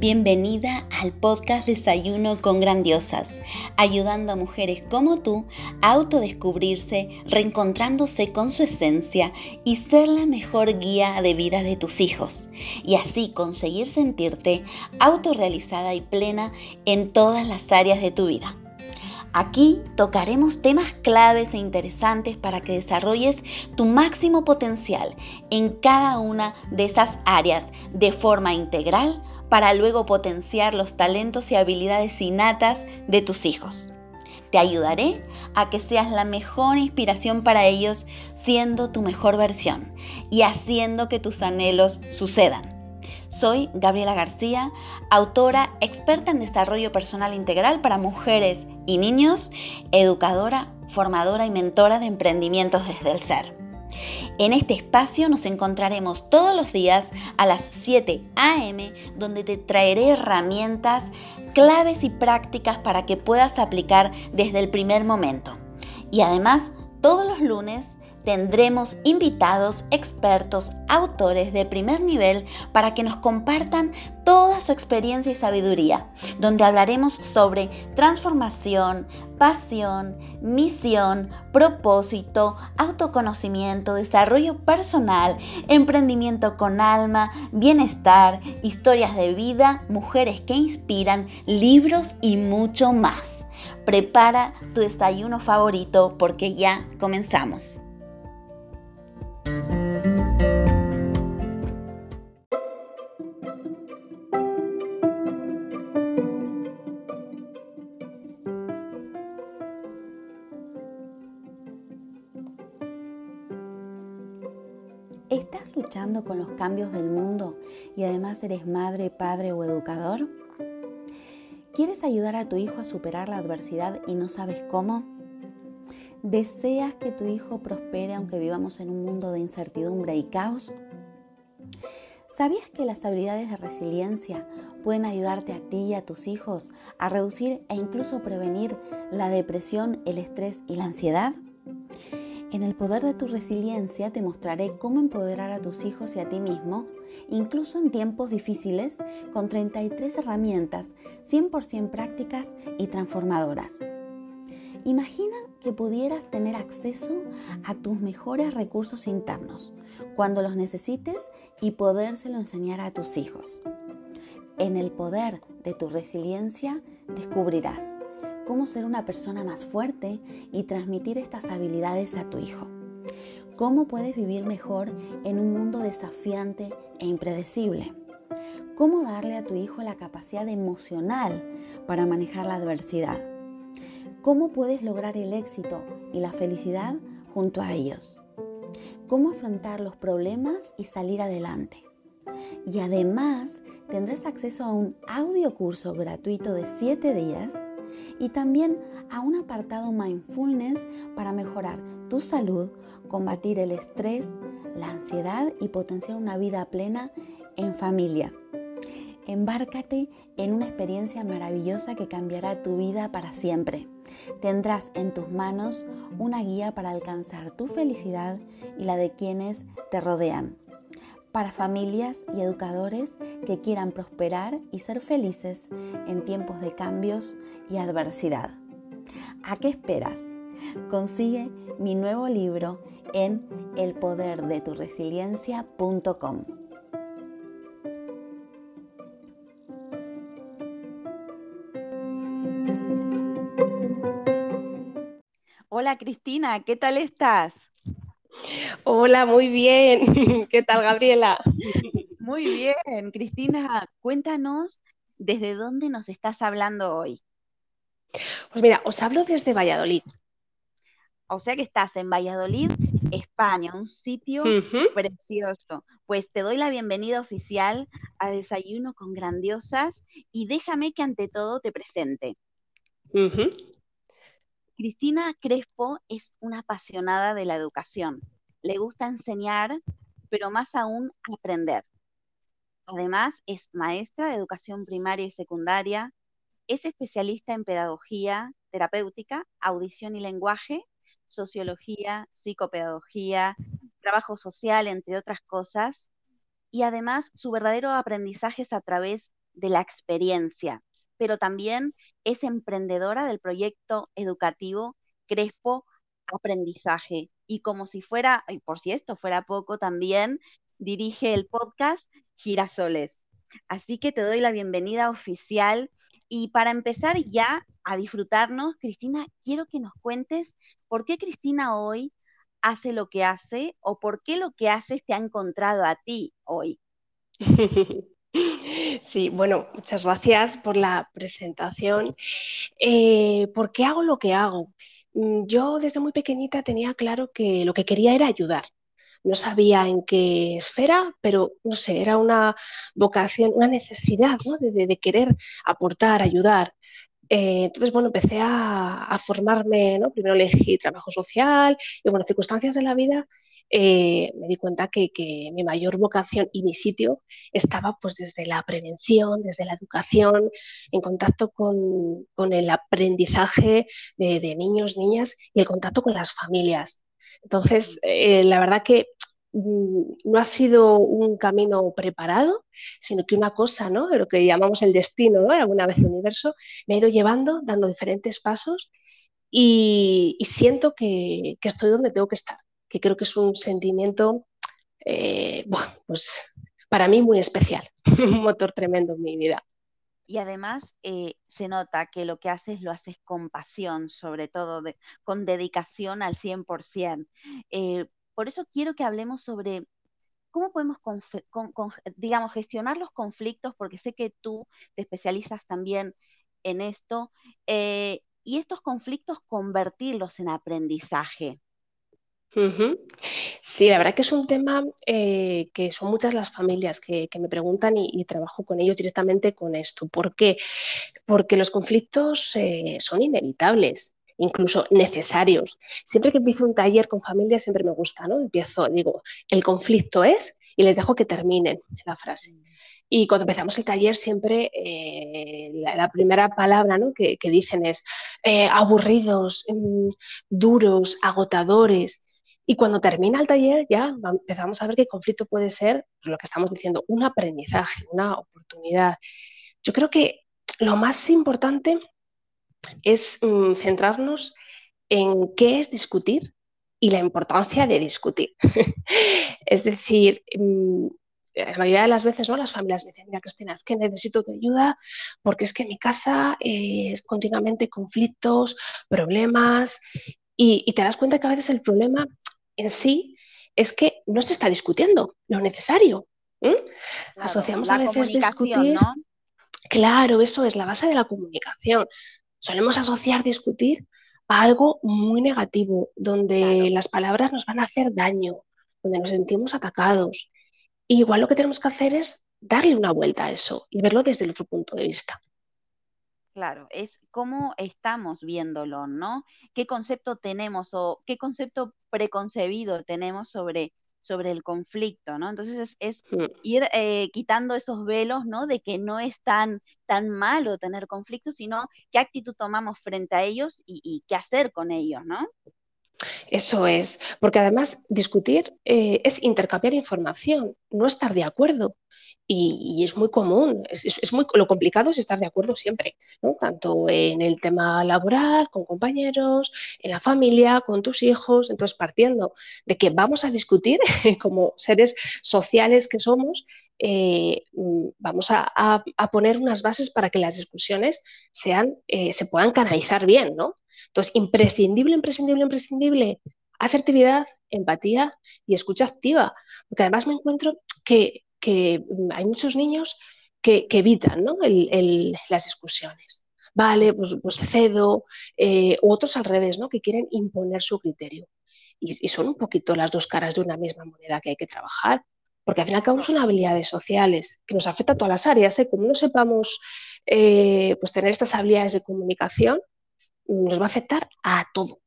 Bienvenida al podcast Desayuno con Grandiosas, ayudando a mujeres como tú a autodescubrirse, reencontrándose con su esencia y ser la mejor guía de vida de tus hijos, y así conseguir sentirte autorrealizada y plena en todas las áreas de tu vida. Aquí tocaremos temas claves e interesantes para que desarrolles tu máximo potencial en cada una de esas áreas de forma integral para luego potenciar los talentos y habilidades innatas de tus hijos. Te ayudaré a que seas la mejor inspiración para ellos siendo tu mejor versión y haciendo que tus anhelos sucedan. Soy Gabriela García, autora experta en desarrollo personal integral para mujeres y niños, educadora, formadora y mentora de emprendimientos desde el ser. En este espacio nos encontraremos todos los días a las 7 a.m. donde te traeré herramientas, claves y prácticas para que puedas aplicar desde el primer momento. Y además, todos los lunes tendremos invitados, expertos, autores de primer nivel para que nos compartan toda su experiencia y sabiduría, donde hablaremos sobre transformación, pasión, misión, propósito, autoconocimiento, desarrollo personal, emprendimiento con alma, bienestar, historias de vida, mujeres que inspiran, libros y mucho más. Prepara tu desayuno favorito porque ya comenzamos. ¿Estás luchando con los cambios del mundo y además eres madre, padre o educador? ¿Quieres ayudar a tu hijo a superar la adversidad y no sabes cómo? ¿Deseas que tu hijo prospere aunque vivamos en un mundo de incertidumbre y caos? ¿Sabías que las habilidades de resiliencia pueden ayudarte a ti y a tus hijos a reducir e incluso prevenir la depresión, el estrés y la ansiedad? En el poder de tu resiliencia te mostraré cómo empoderar a tus hijos y a ti mismo, incluso en tiempos difíciles, con 33 herramientas 100% prácticas y transformadoras. Imagina que pudieras tener acceso a tus mejores recursos internos cuando los necesites y podérselo enseñar a tus hijos. En el poder de tu resiliencia descubrirás cómo ser una persona más fuerte y transmitir estas habilidades a tu hijo. Cómo puedes vivir mejor en un mundo desafiante e impredecible. Cómo darle a tu hijo la capacidad emocional para manejar la adversidad. Cómo puedes lograr el éxito y la felicidad junto a ellos. Cómo afrontar los problemas y salir adelante. Y además tendrás acceso a un audio curso gratuito de 7 días y también a un apartado mindfulness para mejorar tu salud, combatir el estrés, la ansiedad y potenciar una vida plena en familia. Embárcate en una experiencia maravillosa que cambiará tu vida para siempre. Tendrás en tus manos una guía para alcanzar tu felicidad y la de quienes te rodean para familias y educadores que quieran prosperar y ser felices en tiempos de cambios y adversidad. ¿A qué esperas? Consigue mi nuevo libro en elpoderdeturesiliencia.com. Hola Cristina, ¿qué tal estás? Hola, muy bien. ¿Qué tal, Gabriela? Muy bien. Cristina, cuéntanos desde dónde nos estás hablando hoy. Pues mira, os hablo desde Valladolid. O sea que estás en Valladolid, España, un sitio precioso. Pues te doy la bienvenida oficial a Desayuno con Grandiosas y déjame que ante todo te presente. Cristina Crespo es una apasionada de la educación. Le gusta enseñar, pero más aún aprender. Además, es maestra de educación primaria y secundaria, es especialista en pedagogía terapéutica, audición y lenguaje, sociología, psicopedagogía, trabajo social, entre otras cosas. Y además, su verdadero aprendizaje es a través de la experiencia, pero también es emprendedora del proyecto educativo Crespo Aprendizaje. Y como si fuera, y por si esto fuera poco, también dirige el podcast Girasoles. Así que te doy la bienvenida oficial. Y para empezar ya a disfrutarnos, Cristina, quiero que nos cuentes por qué Cristina hoy hace lo que hace o por qué lo que haces te ha encontrado a ti hoy. Sí, bueno, muchas gracias por la presentación. Eh, ¿Por qué hago lo que hago? Mm, yo desde muy pequeñita tenía claro que lo que quería era ayudar. No sabía en qué esfera, pero no sé, era una vocación, una necesidad ¿no? de, querer aportar, ayudar. Eh, entonces, bueno, empecé a, formarme, ¿no? Primero elegí trabajo social y, bueno, circunstancias de la vida, eh, me di cuenta que, mi mayor vocación y mi sitio estaba pues desde la prevención, desde la educación, en contacto con, el aprendizaje de, niños, niñas y el contacto con las familias. Entonces, eh, la verdad que mm, no ha sido un camino preparado, sino que una cosa, ¿no? Lo que llamamos el destino, ¿no? Alguna vez el universo, me ha ido llevando, dando diferentes pasos y, siento que, estoy donde tengo que estar, que creo que es un sentimiento, eh, pues para mí muy especial, un motor tremendo en mi vida. Y además eh, se nota que lo que haces lo haces con pasión, sobre todo con dedicación al 100%. Eh, por eso quiero que hablemos sobre cómo podemos, digamos, gestionar los conflictos, porque sé que tú te especializas también en esto, eh, y estos conflictos convertirlos en aprendizaje. Sí, la verdad que es un tema eh, que son muchas las familias que, me preguntan y, trabajo con ellos directamente con esto. ¿Por qué? Porque los conflictos eh, son inevitables, incluso necesarios. Siempre que empiezo un taller con familias, siempre me gusta, ¿no? Empiezo, digo, el conflicto es, y les dejo que terminen la frase. Y cuando empezamos el taller, siempre eh, la, primera palabra que, dicen es aburridos, mm, duros, agotadores. Y cuando termina el taller ya empezamos a ver que el conflicto puede ser lo que estamos diciendo, un aprendizaje, una oportunidad. Yo creo que lo más importante es mm, centrarnos en qué es discutir y la importancia de discutir. es decir, mm, la mayoría de las veces ¿no? las familias me dicen, mira Cristina, es que necesito tu ayuda porque es que en mi casa es continuamente conflictos, problemas y, y, te das cuenta que a veces el problema en sí es que no se está discutiendo lo necesario. Asociamos a veces discutir. Claro, eso es la base de la comunicación. Solemos asociar discutir a algo muy negativo, donde las palabras nos van a hacer daño, donde nos sentimos atacados. igual lo que tenemos que hacer es darle una vuelta a eso y verlo desde el otro punto de vista. Claro, es cómo estamos viéndolo, ¿no? ¿Qué concepto tenemos o qué concepto preconcebido tenemos sobre, sobre el conflicto, ¿no? Entonces es, mm. ir eh, quitando esos velos, ¿no? De que no es tan, tan malo tener conflictos, sino qué actitud tomamos frente a ellos y, qué hacer con ellos, ¿no? Eso es, porque además discutir eh, es intercambiar información, no estar de acuerdo y, es muy común. Es, muy, lo complicado es estar de acuerdo siempre, tanto en el tema laboral, con compañeros, en la familia, con tus hijos. Entonces, partiendo de que vamos a discutir como seres sociales que somos, eh, mm, vamos a, poner unas bases para que las discusiones sean, eh, se puedan canalizar bien. ¿no? Entonces, imprescindible, imprescindible, imprescindible, asertividad, empatía y escucha activa. Porque además me encuentro que que hay muchos niños que, evitan las discusiones. Vale, pues, pues cedo, eh, u otros al revés, ¿no? que quieren imponer su criterio. Y, son un poquito las dos caras de una misma moneda que hay que trabajar, porque al fin y al cabo son habilidades sociales que nos afectan a todas las áreas. ¿eh? Como no sepamos eh, pues tener estas habilidades de comunicación, nos va a afectar a todo.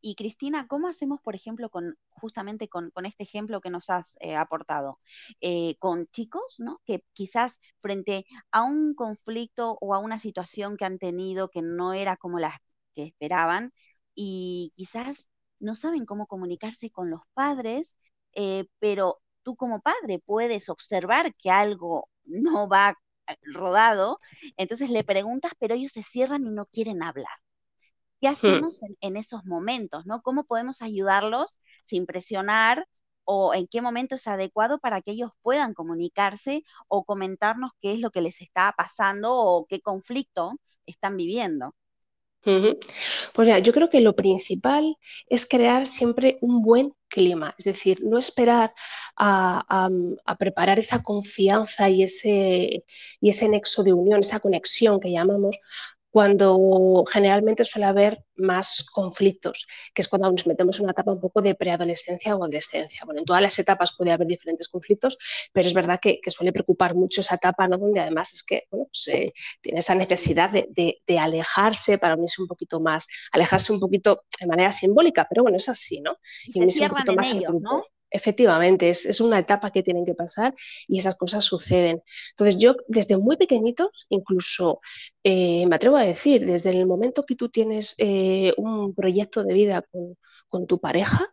Y Cristina, ¿cómo hacemos, por ejemplo, con justamente con, este ejemplo que nos has eh, aportado, eh, con chicos, ¿no? Que quizás frente a un conflicto o a una situación que han tenido que no era como las que esperaban y quizás no saben cómo comunicarse con los padres, eh, pero tú como padre puedes observar que algo no va rodado, entonces le preguntas, pero ellos se cierran y no quieren hablar. ¿Qué hmm. hacemos en, esos momentos? ¿no? ¿Cómo podemos ayudarlos sin presionar o en qué momento es adecuado para que ellos puedan comunicarse o comentarnos qué es lo que les está pasando o qué conflicto están viviendo? Pues mira, yo creo que lo principal es crear siempre un buen clima, es decir, no esperar a, preparar esa confianza y ese, y ese nexo de unión, esa conexión que llamamos, cuando generalmente suele haber más conflictos, que es cuando nos metemos en una etapa un poco de preadolescencia o adolescencia. Bueno, en todas las etapas puede haber diferentes conflictos, pero es verdad que, suele preocupar mucho esa etapa, ¿no? Donde además es que bueno, pues, eh, tiene esa necesidad de, alejarse para unirse un poquito más, alejarse un poquito de manera simbólica, pero bueno, es así, ¿no? Y, unirse un poquito más ellos, ¿no? Efectivamente, es, una etapa que tienen que pasar y esas cosas suceden. Entonces yo desde muy pequeñitos, incluso eh, me atrevo a decir, desde el momento que tú tienes eh, un proyecto de vida con, tu pareja,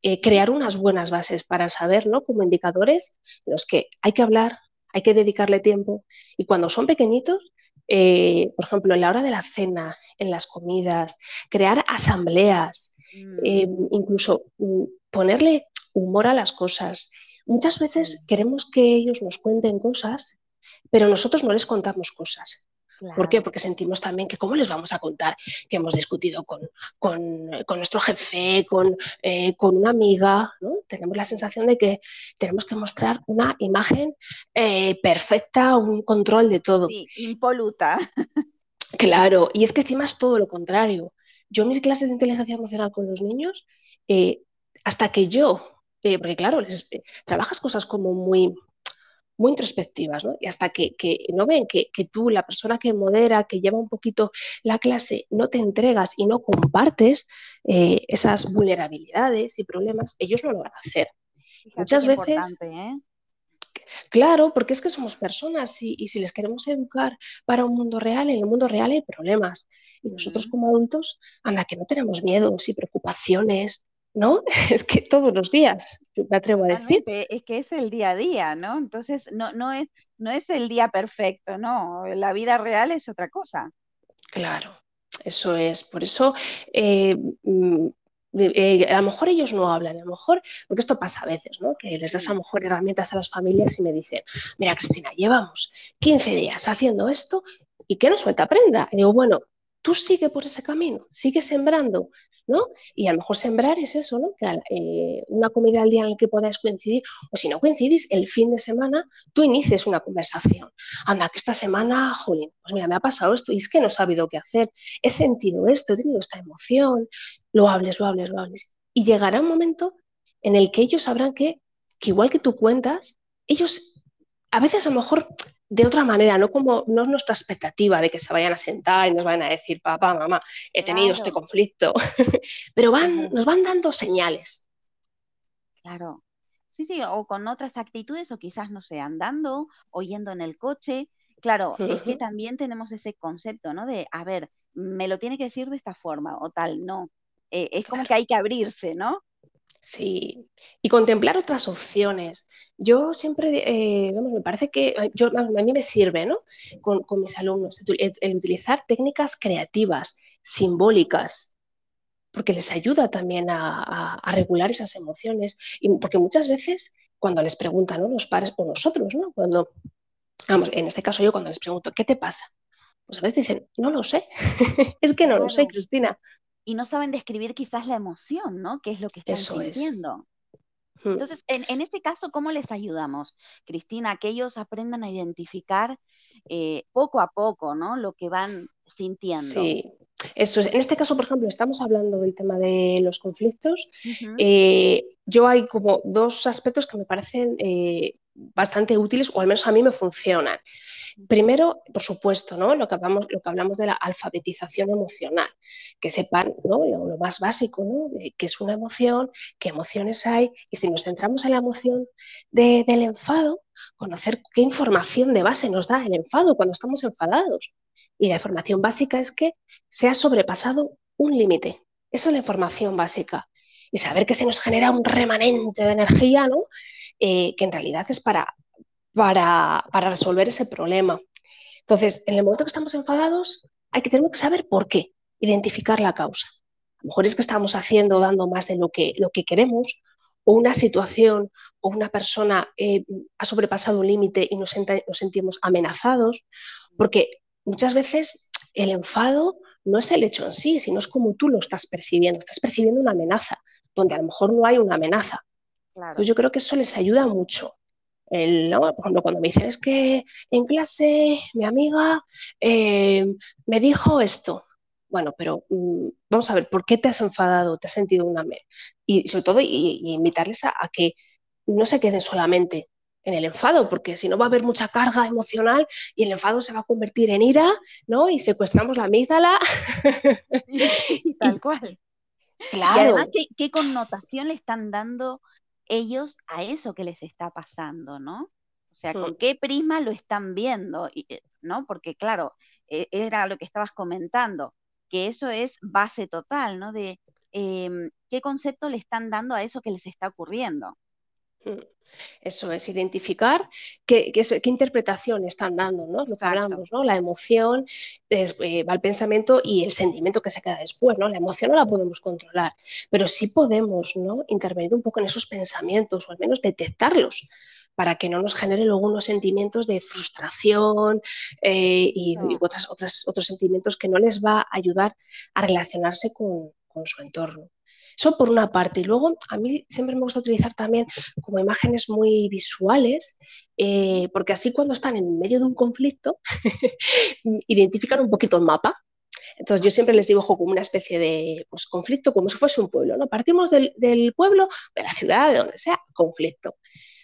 eh, crear unas buenas bases para saber, ¿no? Como indicadores los que hay que hablar, hay que dedicarle tiempo y cuando son pequeñitos, por ejemplo, en la hora de la cena, en las comidas, crear asambleas, mm. incluso mm, ponerle humor a las cosas. Muchas veces queremos que ellos nos cuenten cosas, pero nosotros no les contamos cosas. ¿Por qué? Porque sentimos también que cómo les vamos a contar que hemos discutido con, nuestro jefe, con, eh, con, una amiga. ¿no? Tenemos la sensación de que tenemos que mostrar una imagen eh, perfecta, un control de todo. Sí, impoluta. Claro, y es que encima es todo lo contrario. Yo mis clases de inteligencia emocional con los niños, eh, hasta que yo eh, porque claro, eh, trabajas cosas como muy, muy introspectivas, ¿no? Y hasta que, no ven que, tú, la persona que modera, que lleva un poquito la clase, no te entregas y no compartes eh, esas vulnerabilidades y problemas, ellos no lo van a hacer. Muchas veces... Claro, porque es que somos personas y, y, si les queremos educar para un mundo real, en el mundo real hay problemas. Y nosotros como adultos, anda, que no tenemos miedos y preocupaciones ¿no? Es que todos los días, me atrevo a decir. Es que es el día a día, ¿no? Entonces, no, no, es, no es el día perfecto, ¿no? La vida real es otra cosa. Claro, eso es. Por eso, eh, mm, eh, a lo mejor ellos no hablan, a lo mejor, porque esto pasa a veces, ¿no? Que les das a lo mejor herramientas a las familias y me dicen, mira, Cristina, llevamos 15 días haciendo esto y que no suelta prenda. Y digo, bueno, tú sigue por ese camino, sigue sembrando, ¿no? Y a lo mejor sembrar es eso, ¿no? Que, eh, una comida al día en el que podáis coincidir, o si no coincidís, el fin de semana tú inicies una conversación. Anda, que esta semana, Jolín, pues mira, me ha pasado esto y es que no he sabido qué hacer, he sentido esto, he tenido esta emoción, lo hables, lo hables, lo hables. Y llegará un momento en el que ellos sabrán que, que igual que tú cuentas, ellos a veces a lo mejor de otra manera, no como no es nuestra expectativa de que se vayan a sentar y nos vayan a decir, papá, mamá, he tenido este conflicto, pero van, nos van dando señales. Claro. Sí, sí, o con otras actitudes, o quizás, no sé, andando o yendo en el coche. Claro, es que también tenemos ese concepto, ¿no? De, a ver, me lo tiene que decir de esta forma o tal, no. Eh, es como que hay que abrirse, ¿no? Sí, y contemplar otras opciones. Yo siempre, eh, vamos, me parece que yo, a mí me sirve, ¿no? Con, mis alumnos, el, utilizar técnicas creativas, simbólicas, porque les ayuda también a, regular esas emociones. Y porque muchas veces, cuando les preguntan, ¿no? Los padres o nosotros, ¿no? Cuando, vamos, en este caso yo cuando les pregunto, ¿qué te pasa? Pues a veces dicen, no lo sé, es que no lo sé, Cristina y no saben describir quizás la emoción, ¿no? ¿Qué es lo que están sintiendo? Hmm. Entonces, en, en, ese caso, ¿cómo les ayudamos, Cristina? Que ellos aprendan a identificar eh, poco a poco, ¿no? Lo que van sintiendo. Sí, eso es. En este caso, por ejemplo, estamos hablando del tema de los conflictos. Eh, yo hay como dos aspectos que me parecen eh, bastante útiles, o al menos a mí me funcionan. Primero, por supuesto, ¿no? lo, que hablamos, lo que hablamos de la alfabetización emocional, que sepan ¿no? lo, más básico, ¿no? qué es una emoción, qué emociones hay, y si nos centramos en la emoción del enfado, conocer qué información de base nos da el enfado cuando estamos enfadados. Y la información básica es que se ha sobrepasado un límite. Esa es la información básica. Y saber que se nos genera un remanente de energía, ¿no? Eh, que en realidad es para para, resolver ese problema. Entonces, en el momento que estamos enfadados, hay que tener que saber por qué, identificar la causa. A lo mejor es que estamos haciendo, dando más de lo que, lo que queremos, o una situación o una persona eh, ha sobrepasado un límite y nos, nos sentimos amenazados, porque muchas veces el enfado no es el hecho en sí, sino es como tú lo estás percibiendo. Estás percibiendo una amenaza, donde a lo mejor no hay una amenaza. Entonces yo creo que eso les ayuda mucho. El, Por ejemplo, cuando me dicen es que en clase mi amiga eh, me dijo esto. Bueno, pero mm, vamos a ver, ¿por qué te has enfadado? ¿Te has sentido una... Y sobre todo, y, invitarles a, que no se queden solamente en el enfado, porque si no va a haber mucha carga emocional y el enfado se va a convertir en ira, ¿no? Y secuestramos la amígdala. y, tal cual. Claro. Y además, ¿qué, connotación le están dando ellos a eso que les está pasando, ¿no? O sea, ¿con mm. qué prisma lo están viendo? Eh, ¿No? Porque, claro, e, era lo que estabas comentando, que eso es base total, ¿no? De em, qué concepto le están dando a eso que les está ocurriendo. Mm. Eso es, identificar qué, interpretación están dando, ¿no? Lo que hablamos, ¿no? La emoción, eh, va el pensamiento y el sentimiento que se queda después, ¿no? La emoción no la podemos controlar, pero sí podemos, ¿no? Intervenir un poco en esos pensamientos o al menos detectarlos para que no nos genere luego unos sentimientos de frustración eh, y, otras, otros sentimientos que no les va a ayudar a relacionarse con su entorno. Eso por una parte. Y luego a mí siempre me gusta utilizar también como imágenes muy visuales, eh, porque así cuando están en medio de un conflicto, identifican un poquito el mapa. Entonces yo siempre les dibujo como una especie de pues, conflicto, como si fuese un pueblo. ¿no? Partimos del, pueblo, de la ciudad, de donde sea, conflicto.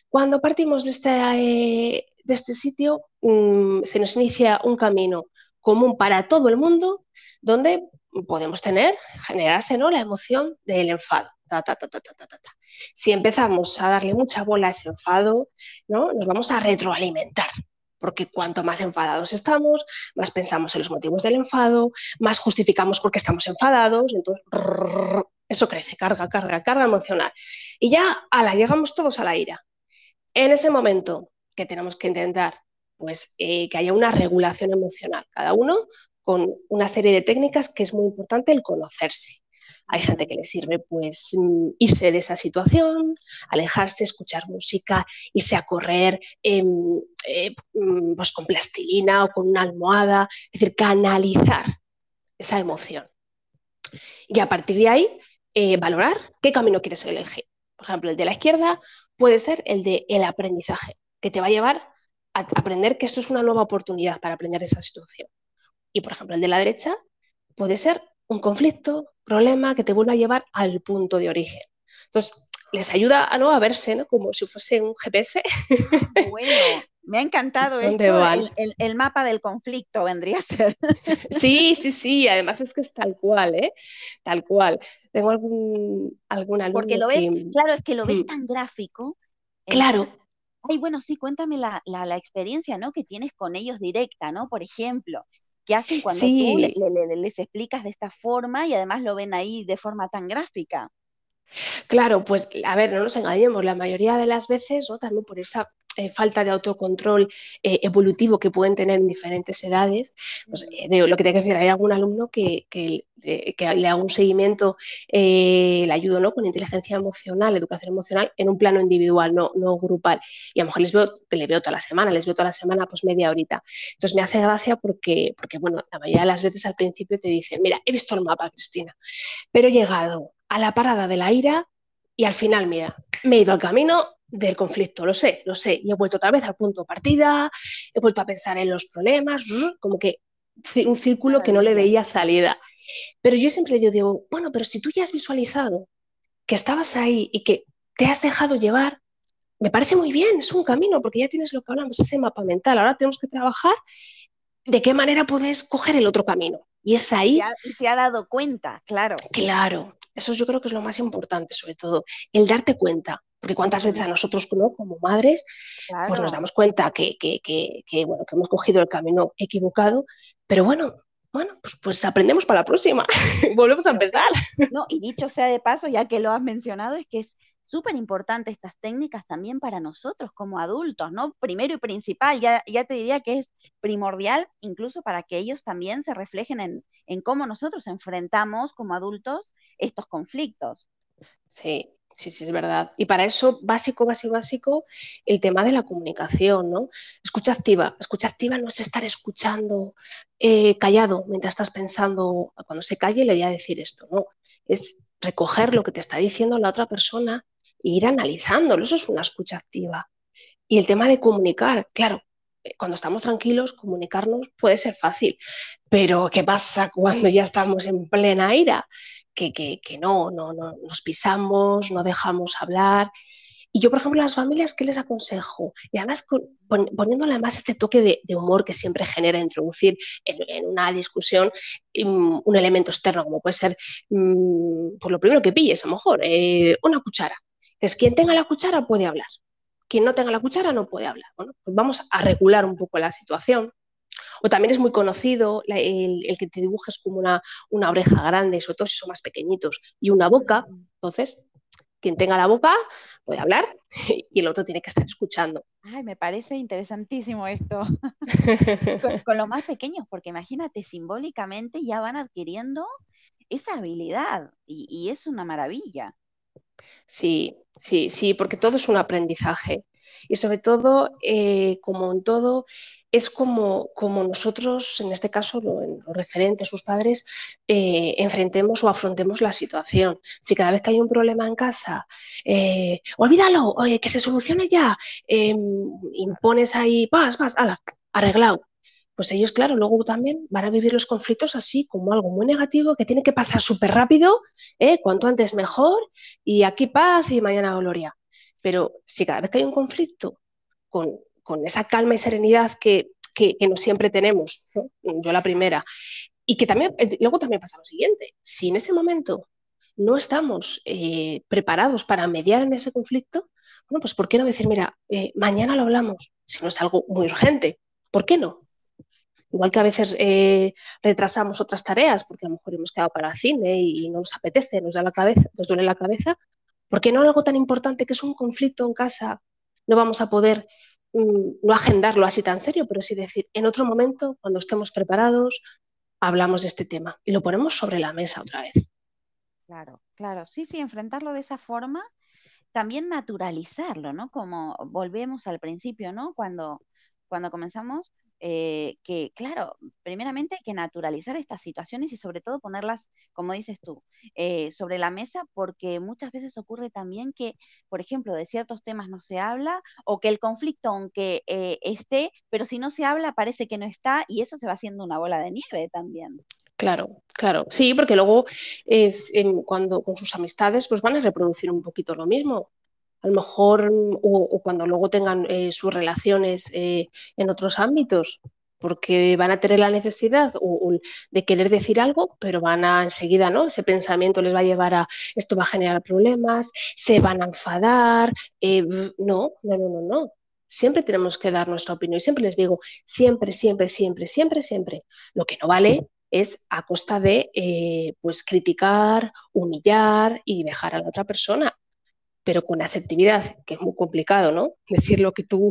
Cuando partimos de este, eh, de este sitio, mm, se nos inicia un camino común para todo el mundo, donde podemos tener, generarse ¿no? la emoción del enfado. si empezamos a darle mucha bola a ese enfado, ¿no? nos vamos a retroalimentar. Porque cuanto más enfadados estamos, más pensamos en los motivos del enfado, más justificamos por qué estamos enfadados, entonces eso crece, carga, carga, carga emocional. Y ya, ala, llegamos todos a la ira. En ese momento que tenemos que intentar pues, eh, que haya una regulación emocional, cada uno con una serie de técnicas que es muy importante el conocerse. Hay gente que le sirve pues mm, irse de esa situación, alejarse, escuchar música, irse a correr em, eh, mm, pues con plastilina o con una almohada, es decir, canalizar esa emoción. Y a partir de ahí, eh, valorar qué camino quieres elegir. Por ejemplo, el de la izquierda puede ser el de el aprendizaje, que te va a llevar a aprender que esto es una nueva oportunidad para aprender esa situación. Y, por ejemplo, el de la derecha puede ser un conflicto, problema que te vuelva a llevar al punto de origen. Entonces, les ayuda a, ¿no? a verse ¿no? como si fuese un GPS. Bueno, me ha encantado esto. El, mapa del conflicto vendría a ser. Sí, sí, sí. Además es que es tal cual, ¿eh? Tal cual. Tengo algún, alguna Porque lo ves, claro, es que lo ves mm. tan gráfico. Claro. ay, bueno, sí, cuéntame la, la, la, experiencia, ¿no? Que tienes con ellos directa, ¿no? Por ejemplo, ¿Qué hacen cuando tú les explicas de esta forma y además lo ven ahí de forma tan gráfica? Claro, pues a ver, no nos engañemos, la mayoría de las veces, ¿no? También por esa eh, falta de autocontrol eh, evolutivo que pueden tener en diferentes edades. Pues, eh, lo que te que decir, hay algún alumno que, le hago un seguimiento, le ayudo ¿no? con inteligencia emocional, educación emocional, en un plano individual, no, no grupal. Y a lo mejor les veo, le veo toda la semana, les veo toda la semana, pues media horita. Entonces me hace gracia porque, porque, bueno, la mayoría de las veces al principio te dicen, mira, he visto el mapa, Cristina, pero he llegado a la parada de la ira y al final, mira, me he ido al camino del conflicto, lo sé, lo sé, y he vuelto otra vez al punto de partida, he vuelto a pensar en los problemas, como que un círculo que no le veía salida. Pero yo siempre digo, bueno, pero si tú ya has visualizado que estabas ahí y que te has dejado llevar, me parece muy bien, es un camino, porque ya tienes lo que hablamos, ese mapa mental. Ahora tenemos que trabajar de qué manera puedes coger el otro camino. Y es ahí. Y se ha dado cuenta, claro. Claro, eso yo creo que es lo más importante, sobre todo, el darte cuenta. Porque cuántas veces a nosotros como madres pues nos damos cuenta que, bueno, que hemos cogido el camino equivocado, pero bueno, bueno, pues, pues aprendemos para la próxima, volvemos a empezar. No, y dicho sea de paso, ya que lo has mencionado, es que súper importante estas técnicas también para nosotros como adultos, ¿no? Primero y principal, ya, ya te diría que es primordial incluso para que ellos también se reflejen en, en cómo nosotros enfrentamos como adultos estos conflictos. Sí, Sí, sí, es verdad. Y para eso, básico, básico, básico, el tema de la comunicación, ¿no? Escucha activa. Escucha activa no es estar escuchando eh, callado mientras estás pensando, cuando se calle le voy a decir esto, ¿no? Es recoger lo que te está diciendo la otra persona e ir analizándolo. Eso es una escucha activa. Y el tema de comunicar, claro, eh, cuando estamos tranquilos, comunicarnos puede ser fácil, pero ¿qué pasa cuando ya estamos en plena ira? Que, no, no, no, nos pisamos, no dejamos hablar. Y yo, por ejemplo, a las familias, ¿qué les aconsejo? Y además poniéndole además este toque de, humor que siempre genera introducir en, una discusión mm, un, elemento externo, como puede ser, mm, por lo primero que pilles, a lo mejor, eh, una cuchara. Entonces, quien tenga la cuchara puede hablar. Quien no tenga la cuchara no puede hablar. Bueno, pues vamos a regular un poco la situación. O también es muy conocido el, que te dibujes como una, una, oreja grande, sobre todo si son más pequeñitos, y una boca. Entonces, quien tenga la boca puede hablar y el otro tiene que estar escuchando. Ay, me parece interesantísimo esto. con, los más pequeños, porque imagínate, simbólicamente ya van adquiriendo esa habilidad y, y es una maravilla. Sí, sí, sí, porque todo es un aprendizaje. Y sobre todo, eh, como en todo, es como, como nosotros, en este caso, en los referentes, sus padres, eh, enfrentemos o afrontemos la situación. Si cada vez que hay un problema en casa, eh, olvídalo, que se solucione ya, em, impones ahí, vas, vas, ala, arreglado. Pues ellos, claro, luego también van a vivir los conflictos así, como algo muy negativo que tiene que pasar súper rápido, cuanto antes mejor, y aquí paz y mañana gloria. Pero si cada vez que hay un conflicto, con, esa calma y serenidad que, no siempre tenemos, yo la primera, y que también, eh, luego también pasa lo siguiente, si en ese momento no estamos eh, preparados para mediar en ese conflicto, bueno, pues ¿por qué no decir, mira, eh, mañana lo hablamos, si no es algo muy urgente? ¿Por qué no? Igual que a veces retrasamos otras tareas porque a lo mejor hemos quedado para cine y no nos apetece, nos da la cabeza, nos duele la cabeza, ¿Por qué no algo tan importante que es un conflicto en casa no vamos a poder no agendarlo así tan serio, pero sí decir, en otro momento, cuando estemos preparados, hablamos de este tema y lo ponemos sobre la mesa otra vez. Claro, claro, sí, sí, enfrentarlo de esa forma, también naturalizarlo, ¿no? Como volvemos al principio, ¿no? Cuando, cuando comenzamos, eh, que, claro, primeramente hay que naturalizar estas situaciones y sobre todo ponerlas, como dices tú, eh, sobre la mesa, porque muchas veces ocurre también que, por ejemplo, de ciertos temas no se habla o que el conflicto, aunque eh, esté, pero si no se habla, parece que no está y eso se va haciendo una bola de nieve también. Claro, claro, sí, porque luego es cuando con sus amistades pues van a reproducir un poquito lo mismo a lo mejor, o, cuando luego tengan eh, sus relaciones eh, en otros ámbitos, porque van a tener la necesidad de querer decir algo, pero van a enseguida, ¿no? Ese pensamiento les va a llevar a esto va a generar problemas, se van a enfadar. Eh, no, no, no, no, no. Siempre tenemos que dar nuestra opinión. Y siempre les digo, siempre, siempre, siempre, siempre, siempre. Lo que no vale es a costa de pues criticar, humillar y dejar a la otra persona pero con asertividad, que es muy complicado, ¿no? Decir lo que tú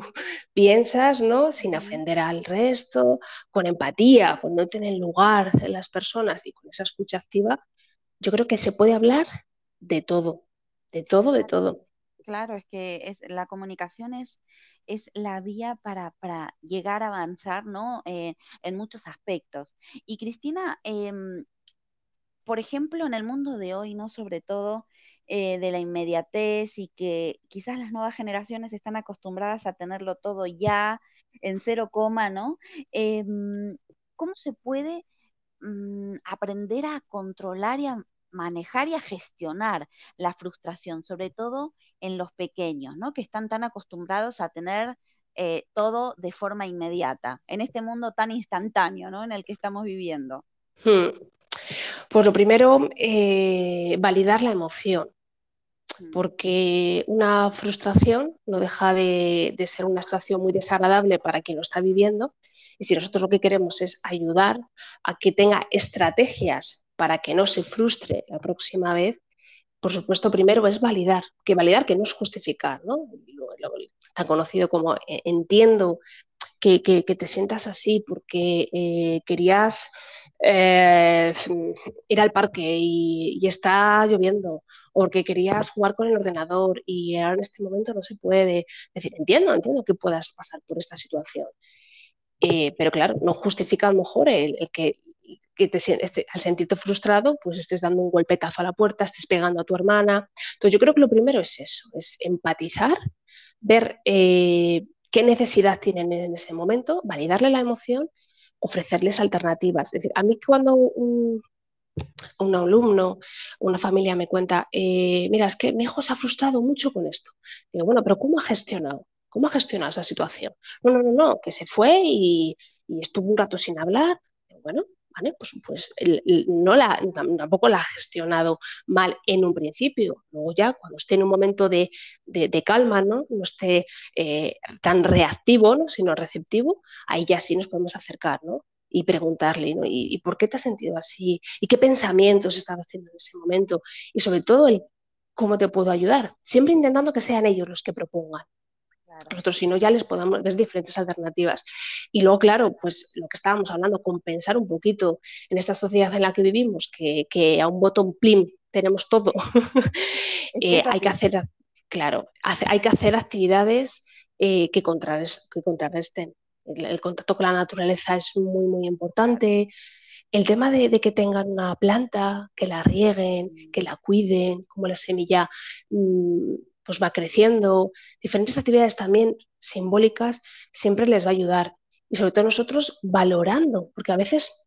piensas, ¿no? Sin ofender al resto, con empatía, con no tener lugar en las personas y con esa escucha activa, yo creo que se puede hablar de todo, de todo, de todo. Claro, es que es, la comunicación es, es la vía para, llegar a avanzar, ¿no? Eh, en muchos aspectos. Y Cristina, em, por ejemplo, en el mundo de hoy, ¿no? Sobre todo, eh, de la inmediatez y que quizás las nuevas generaciones están acostumbradas a tenerlo todo ya en cero coma, ¿no? Em, ¿Cómo se puede mm, aprender a controlar y a manejar y a gestionar la frustración, sobre todo en los pequeños, ¿no? Que están tan acostumbrados a tener eh, todo de forma inmediata, en este mundo tan instantáneo, ¿no? En el que estamos viviendo. Hmm. Pues lo primero, eh, validar la emoción porque una frustración no deja de, ser una situación muy desagradable para quien lo está viviendo y si nosotros lo que queremos es ayudar a que tenga estrategias para que no se frustre la próxima vez, por supuesto, primero es validar, que validar que no es justificar, ¿no? tan conocido como eh, entiendo que, te sientas así porque eh, querías eh, ir al parque y, está lloviendo, o que querías jugar con el ordenador y ahora en este momento no se puede. Decir, entiendo, entiendo que puedas pasar por esta situación. pero claro, no justifica a lo mejor el, que que te, este, al sentirte frustrado, pues estés dando un golpetazo a la puerta, estés pegando a tu hermana. Entonces yo creo que lo primero es eso, es empatizar, ver eh, qué necesidad tienen en ese momento, validarle la emoción, ofrecerles alternativas. Es decir, a mí cuando un, alumno, una familia me cuenta, eh, mira, es que mi hijo se ha frustrado mucho con esto. Digo, bueno, pero ¿cómo ha gestionado? ¿Cómo ha gestionado esa situación? No, no, no, no, que se fue y, y estuvo un rato sin hablar. Bueno, pues, pues no la, tampoco la ha gestionado mal en un principio. Luego ya cuando esté en un momento de, calma, ¿no? no esté eh, tan reactivo, sino receptivo, ahí ya sí nos podemos acercar, y preguntarle, ¿Y, por qué te has sentido así? ¿Y qué pensamientos estabas teniendo en ese momento? Y sobre todo, el cómo te puedo ayudar. Siempre intentando que sean ellos los que propongan. Nosotros, si no, ya les podamos dar diferentes alternativas. Y luego, claro, pues lo que estábamos hablando, compensar un poquito en esta sociedad en la que vivimos, que, a un botón plim tenemos todo. Eh, hay que hacer, claro, hay que hacer actividades eh, que, contrarresten. El, contacto con la naturaleza es muy, muy importante. El tema de, que tengan una planta, que la rieguen, que la cuiden, como la semilla mm, pues va creciendo, diferentes actividades también simbólicas siempre les va a ayudar. Y sobre todo nosotros valorando, porque a veces,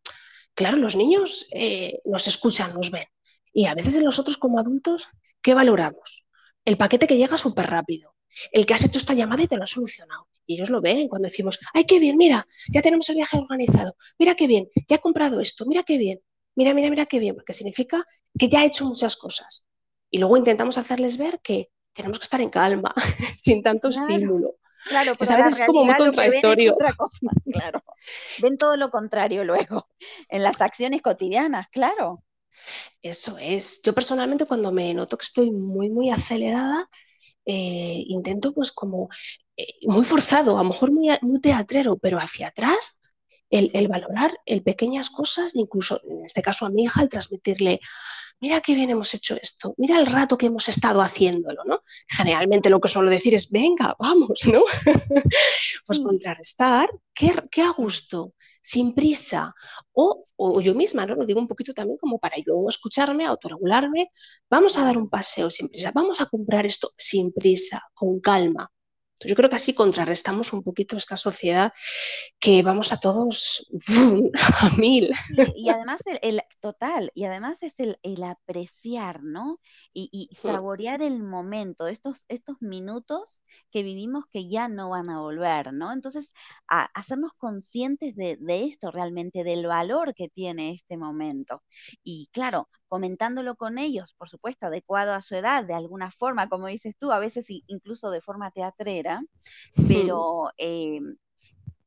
claro, los niños eh, nos escuchan, nos ven. Y a veces nosotros como adultos, ¿qué valoramos? El paquete que llega súper rápido, el que has hecho esta llamada y te lo has solucionado. Y ellos lo ven cuando decimos, ay, qué bien, mira, ya tenemos el viaje organizado, mira qué bien, ya he comprado esto, mira qué bien, mira, mira, mira qué bien, porque significa que ya he hecho muchas cosas. Y luego intentamos hacerles ver que tenemos que estar en calma, sin tanto estímulo. Claro, pero a veces es como muy contradictorio. Ven, claro. ven todo lo contrario luego, en las acciones cotidianas, claro. Eso es. Yo personalmente cuando me noto que estoy muy, muy acelerada, eh, intento pues como eh, muy forzado, a lo mejor muy, muy teatrero, pero hacia atrás, el, el, valorar el pequeñas cosas, incluso en este caso a mi hija, el transmitirle, mira qué bien hemos hecho esto, mira el rato que hemos estado haciéndolo, ¿no? Generalmente lo que suelo decir es, venga, vamos, ¿no? pues mm. contrarrestar, qué, qué a gusto, sin prisa, o, o, yo misma, ¿no? Lo digo un poquito también como para yo escucharme, autorregularme, vamos a dar un paseo sin prisa, vamos a comprar esto sin prisa, con calma, yo creo que así contrarrestamos un poquito esta sociedad que vamos a todos a mil. Y, además el, total, y además es el, apreciar, ¿no? Y, saborear el momento, estos, estos minutos que vivimos que ya no van a volver, ¿no? Entonces, hacernos conscientes de, de esto realmente, del valor que tiene este momento. Y claro, comentándolo con ellos, por supuesto, adecuado a su edad, de alguna forma, como dices tú, a veces incluso de forma teatrera, pero eh,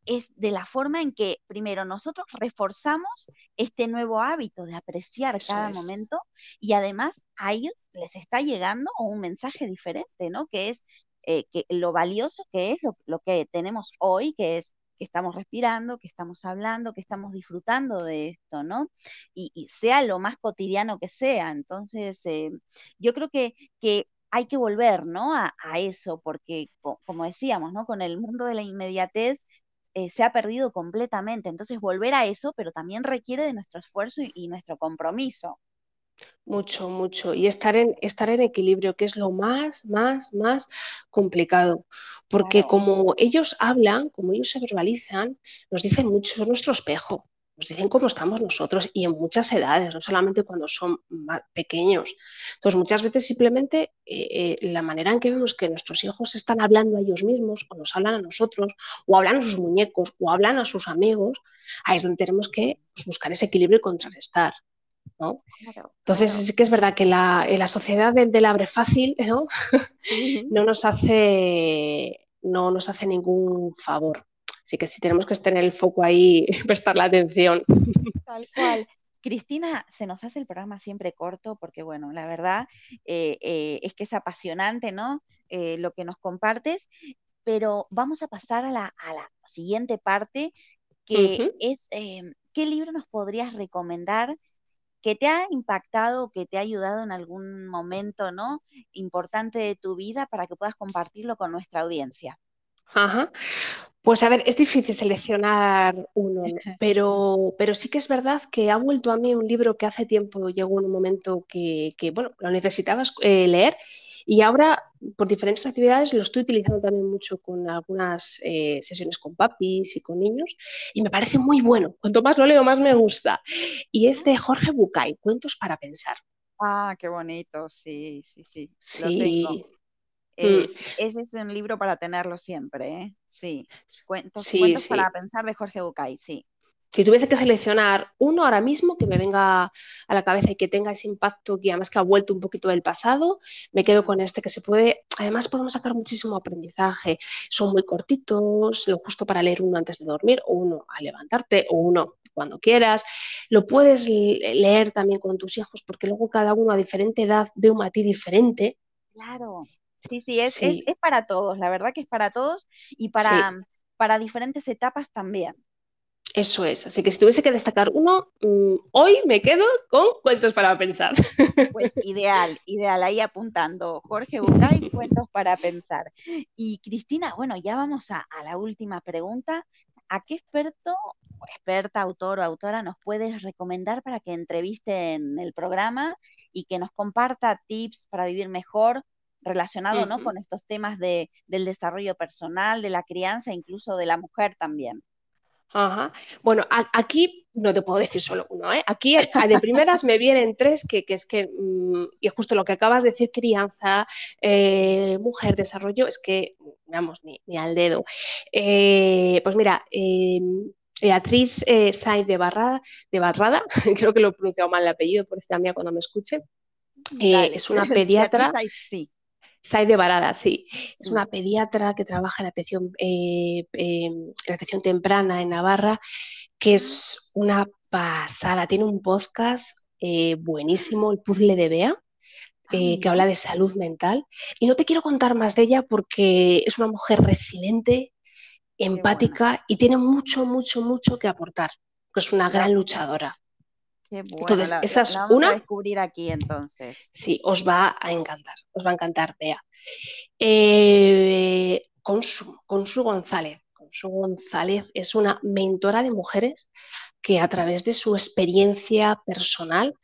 es de la forma en que, primero, nosotros reforzamos este nuevo hábito de apreciar cada momento y además a ellos les está llegando un mensaje diferente, ¿no? Que es eh, que lo valioso que es lo que tenemos hoy, que es estamos respirando, que estamos hablando, que estamos disfrutando de esto, ¿no? Y, sea lo más cotidiano que sea. Entonces, eh, yo creo que, que hay que volver, ¿no? A, eso, porque, como decíamos, ¿no? Con el mundo de la inmediatez eh, se ha perdido completamente. Entonces, volver a eso, pero también requiere de nuestro esfuerzo y nuestro compromiso. Mucho, mucho. Y estar en, estar en equilibrio, que es lo más, más, más complicado. Porque como ellos hablan, como ellos se verbalizan, nos dicen mucho, es nuestro espejo. Nos dicen cómo estamos nosotros y en muchas edades, no solamente cuando son más pequeños. Entonces, muchas veces simplemente eh, eh, la manera en que vemos que nuestros hijos están hablando a ellos mismos, o nos hablan a nosotros, o hablan a sus muñecos, o hablan a sus amigos, ahí es donde tenemos que pues, buscar ese equilibrio y contrarrestar. Entonces sí que es verdad que la, la sociedad del, abre fácil ¿no? no, nos hace, no nos hace ningún favor. Así que sí tenemos que tener el foco ahí, prestar la atención. Tal cual. Cristina, se nos hace el programa siempre corto porque, bueno, la verdad eh, eh, es que es apasionante, ¿no? Eh, lo que nos compartes, pero vamos a pasar a la, siguiente parte, que es, ¿qué libro nos podrías recomendar que te ha impactado, que te ha ayudado en algún momento, ¿no? Importante de tu vida para que puedas compartirlo con nuestra audiencia. Ajá. Pues a ver, es difícil seleccionar uno, pero, pero sí que es verdad que ha vuelto a mí un libro que hace tiempo llegó en un momento que, bueno, lo necesitabas eh, leer y ahora por diferentes actividades lo estoy utilizando también mucho con algunas eh, sesiones con papis y con niños y me parece muy bueno. Cuanto más lo leo, más me gusta. Y es de Jorge Bucay, Cuentos para pensar. Ah, qué bonito, sí, sí, sí. Sí. Mm. ese es un libro para tenerlo siempre, ¿eh? Sí. Cuentos, cuentos para pensar de Jorge Bucay, sí. Si tuviese que seleccionar uno ahora mismo que me venga a la cabeza y que tenga ese impacto que además que ha vuelto un poquito del pasado, me quedo con este que se puede, además podemos sacar muchísimo aprendizaje. Son muy cortitos, lo justo para leer uno antes de dormir o uno al levantarte o uno cuando quieras. Lo puedes leer también con tus hijos porque luego cada uno a diferente edad ve un matiz diferente. Claro. Sí, sí, es, Es, para todos, la verdad que es para todos y para, para diferentes etapas también. Eso es, así que si tuviese que destacar uno, mm, hoy me quedo con cuentos para pensar. Pues ideal, ideal, ahí apuntando. Jorge Bucay, cuentos para pensar. Y Cristina, bueno, ya vamos a, a la última pregunta. ¿A qué experto experta, autor o autora nos puedes recomendar para que entreviste en el programa y que nos comparta tips para vivir mejor relacionado ¿no? con estos temas de, del desarrollo personal, de la crianza, incluso de la mujer también. Ajá. Bueno, aquí no te puedo decir solo uno, ¿eh? Aquí de primeras me vienen tres, que, es que, mm, y justo lo que acabas de decir, crianza, eh, mujer, desarrollo, es que, vamos, ni, al dedo. Eh, pues mira, em, Beatriz eh, Saiz de, Barrada, de Barrada, creo que lo he pronunciado mal el apellido, por si también cuando me escuche. es una pediatra. sí. Sai de Barada, sí. Es una pediatra que trabaja en atención, eh, en atención temprana en Navarra, que es una pasada. Tiene un podcast eh, buenísimo, El Puzzle de Bea, eh, que habla de salud mental. Y no te quiero contar más de ella porque es una mujer resiliente, empática y tiene mucho, mucho, mucho que aportar. Es una gran luchadora entonces, esa es una. A descubrir aquí entonces. Sí, os va a encantar, os va a encantar, vea. Eh, Consu, Consu González. Consu González es una mentora de mujeres que a través de su experiencia personal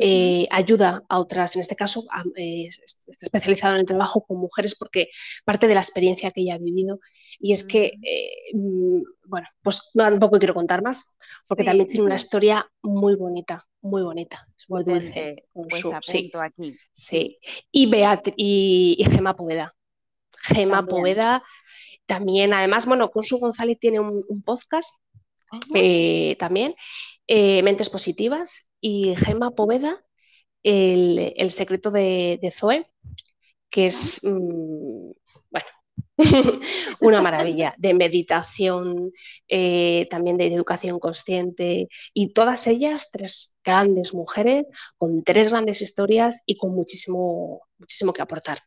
eh, ayuda a otras, en este caso eh, está especializado en el trabajo con mujeres porque parte de la experiencia que ella ha vivido. Y es que, eh, mm, bueno, pues tampoco quiero contar más porque también tiene una historia muy bonita, muy bonita, muy dulce. Pues sí, aquí. Sí, y Beatriz y, Gema Poveda. Gema Poveda también, además, bueno, Consu González tiene un, podcast también, Mentes Positivas, y Gemma Poveda, el, secreto de, Zoe, que es, mm, bueno, una maravilla de meditación, eh, también de educación consciente y todas ellas, tres grandes mujeres con tres grandes historias y con muchísimo, muchísimo que aportar.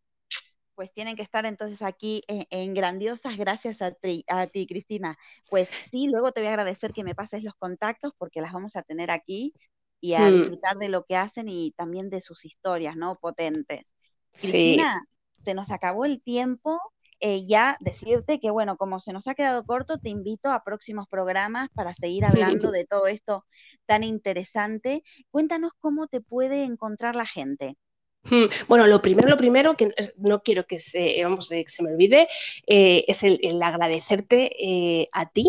Pues tienen que estar entonces aquí en, grandiosas gracias a ti, a ti, Cristina. Pues sí, luego te voy a agradecer que me pases los contactos porque las vamos a tener aquí y a mm. disfrutar de lo que hacen y también de sus historias, ¿no? Potentes. Cristina, se nos acabó el tiempo. Eh, ya decirte que, bueno, como se nos ha quedado corto, te invito a próximos programas para seguir hablando de todo esto tan interesante. Cuéntanos cómo te puede encontrar la gente. Mm, bueno, lo primero, lo primero, que no quiero que se, vamos, que se me olvide, eh, es el, agradecerte eh, a ti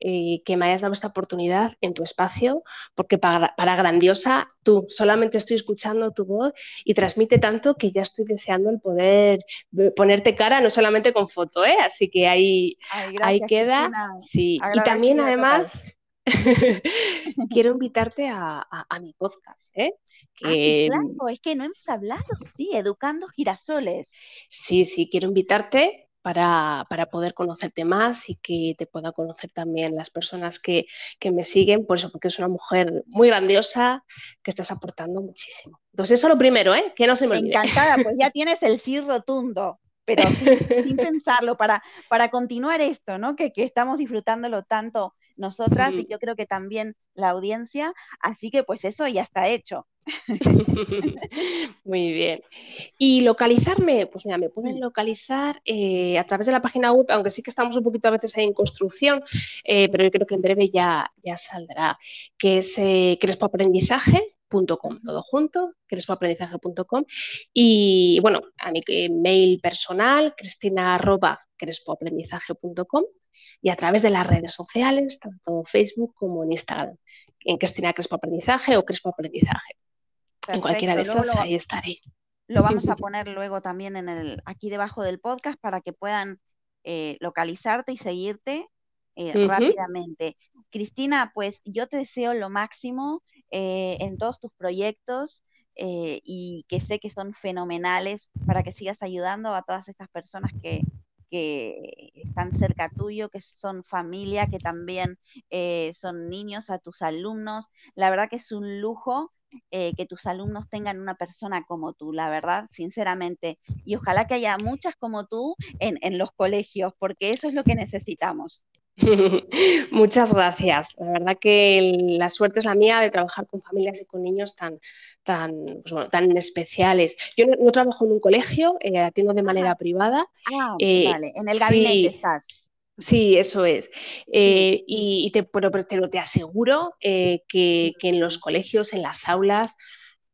eh, que me hayas dado esta oportunidad en tu espacio, porque para, grandiosa tú, solamente estoy escuchando tu voz y transmite tanto que ya estoy deseando el poder ponerte cara, no solamente con foto, ¿eh? Así que ahí, ahí queda. Sí. Y también además... quiero invitarte a, mi podcast, ¿eh? Ah, claro, es que no hemos hablado, sí, Educando Girasoles. Sí, sí, quiero invitarte para, poder conocerte más y que te puedan conocer también las personas que, me siguen, por eso, porque es una mujer muy grandiosa que estás aportando muchísimo. Entonces, eso lo primero, ¿eh? Que no se me olvide. Encantada, pues ya tienes el sí rotundo pero sin, pensarlo, para, para continuar esto, ¿no? Que, que estamos disfrutándolo tanto nosotras y yo creo que también la audiencia, así que pues eso ya está hecho. Muy bien. ¿Y localizarme? Pues mira, me pueden localizar eh, a través de la página web, aunque sí que estamos un poquito a veces ahí en construcción, eh, pero yo creo que en breve ya, ya saldrá, que es eh, crespoaprendizaje.com, todo junto, crespoaprendizaje.com. Y bueno, a mi mail personal, cristina.crespoaprendizaje.com y a través de las redes sociales, tanto Facebook como en Instagram, en Cristina Crespo Aprendizaje o Crespo Aprendizaje. En cualquiera de esas, ahí estaré. Lo vamos a poner luego también en el, aquí debajo del podcast para que puedan eh, localizarte y seguirte eh, rápidamente. Cristina, pues yo te deseo lo máximo eh, en todos tus proyectos y que sé que son fenomenales para que sigas ayudando a todas estas personas que, que están cerca tuyo, que son familia, que también eh, son niños, a tus alumnos. La verdad que es un lujo eh, que tus alumnos tengan una persona como tú, la verdad, sinceramente. Y ojalá que haya muchas como tú en, en los colegios, porque eso es lo que necesitamos. Muchas gracias. La verdad que la suerte es la mía de trabajar con familias y con niños tan, tan, pues tan especiales. Yo no, trabajo en un colegio, eh, atiendo de manera privada. Ah, eh, vale, en el gabinete estás. Sí, eso es. Eh, y, te, pero, te, aseguro que, en los colegios, en las aulas,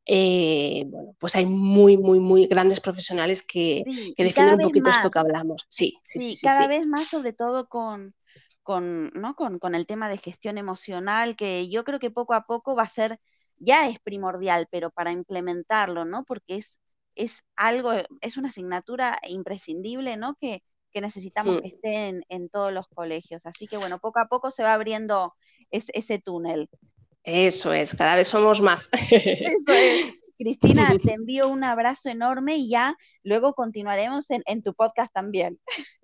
bueno, pues hay muy, muy, muy grandes profesionales que, defienden un poquito esto que hablamos. Sí, sí, sí. sí cada vez más, sobre todo con, con, ¿no? Con, con, el tema de gestión emocional, que yo creo que poco a poco va a ser, ya es primordial, pero para implementarlo, ¿no? Porque es, es algo, es una asignatura imprescindible, ¿no? Que, que necesitamos que esté en, todos los colegios. Así que bueno, poco a poco se va abriendo ese túnel. Eso es, cada vez somos más. Eso es. Cristina, te envío un abrazo enorme y ya luego continuaremos en, en tu podcast también.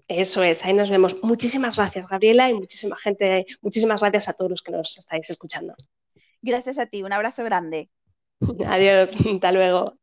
Eso es, ahí nos vemos. Muchísimas gracias, Gabriela, y muchísima gente, muchísimas gracias a todos los que nos estáis escuchando. Gracias a ti, un abrazo grande. Adiós, hasta luego.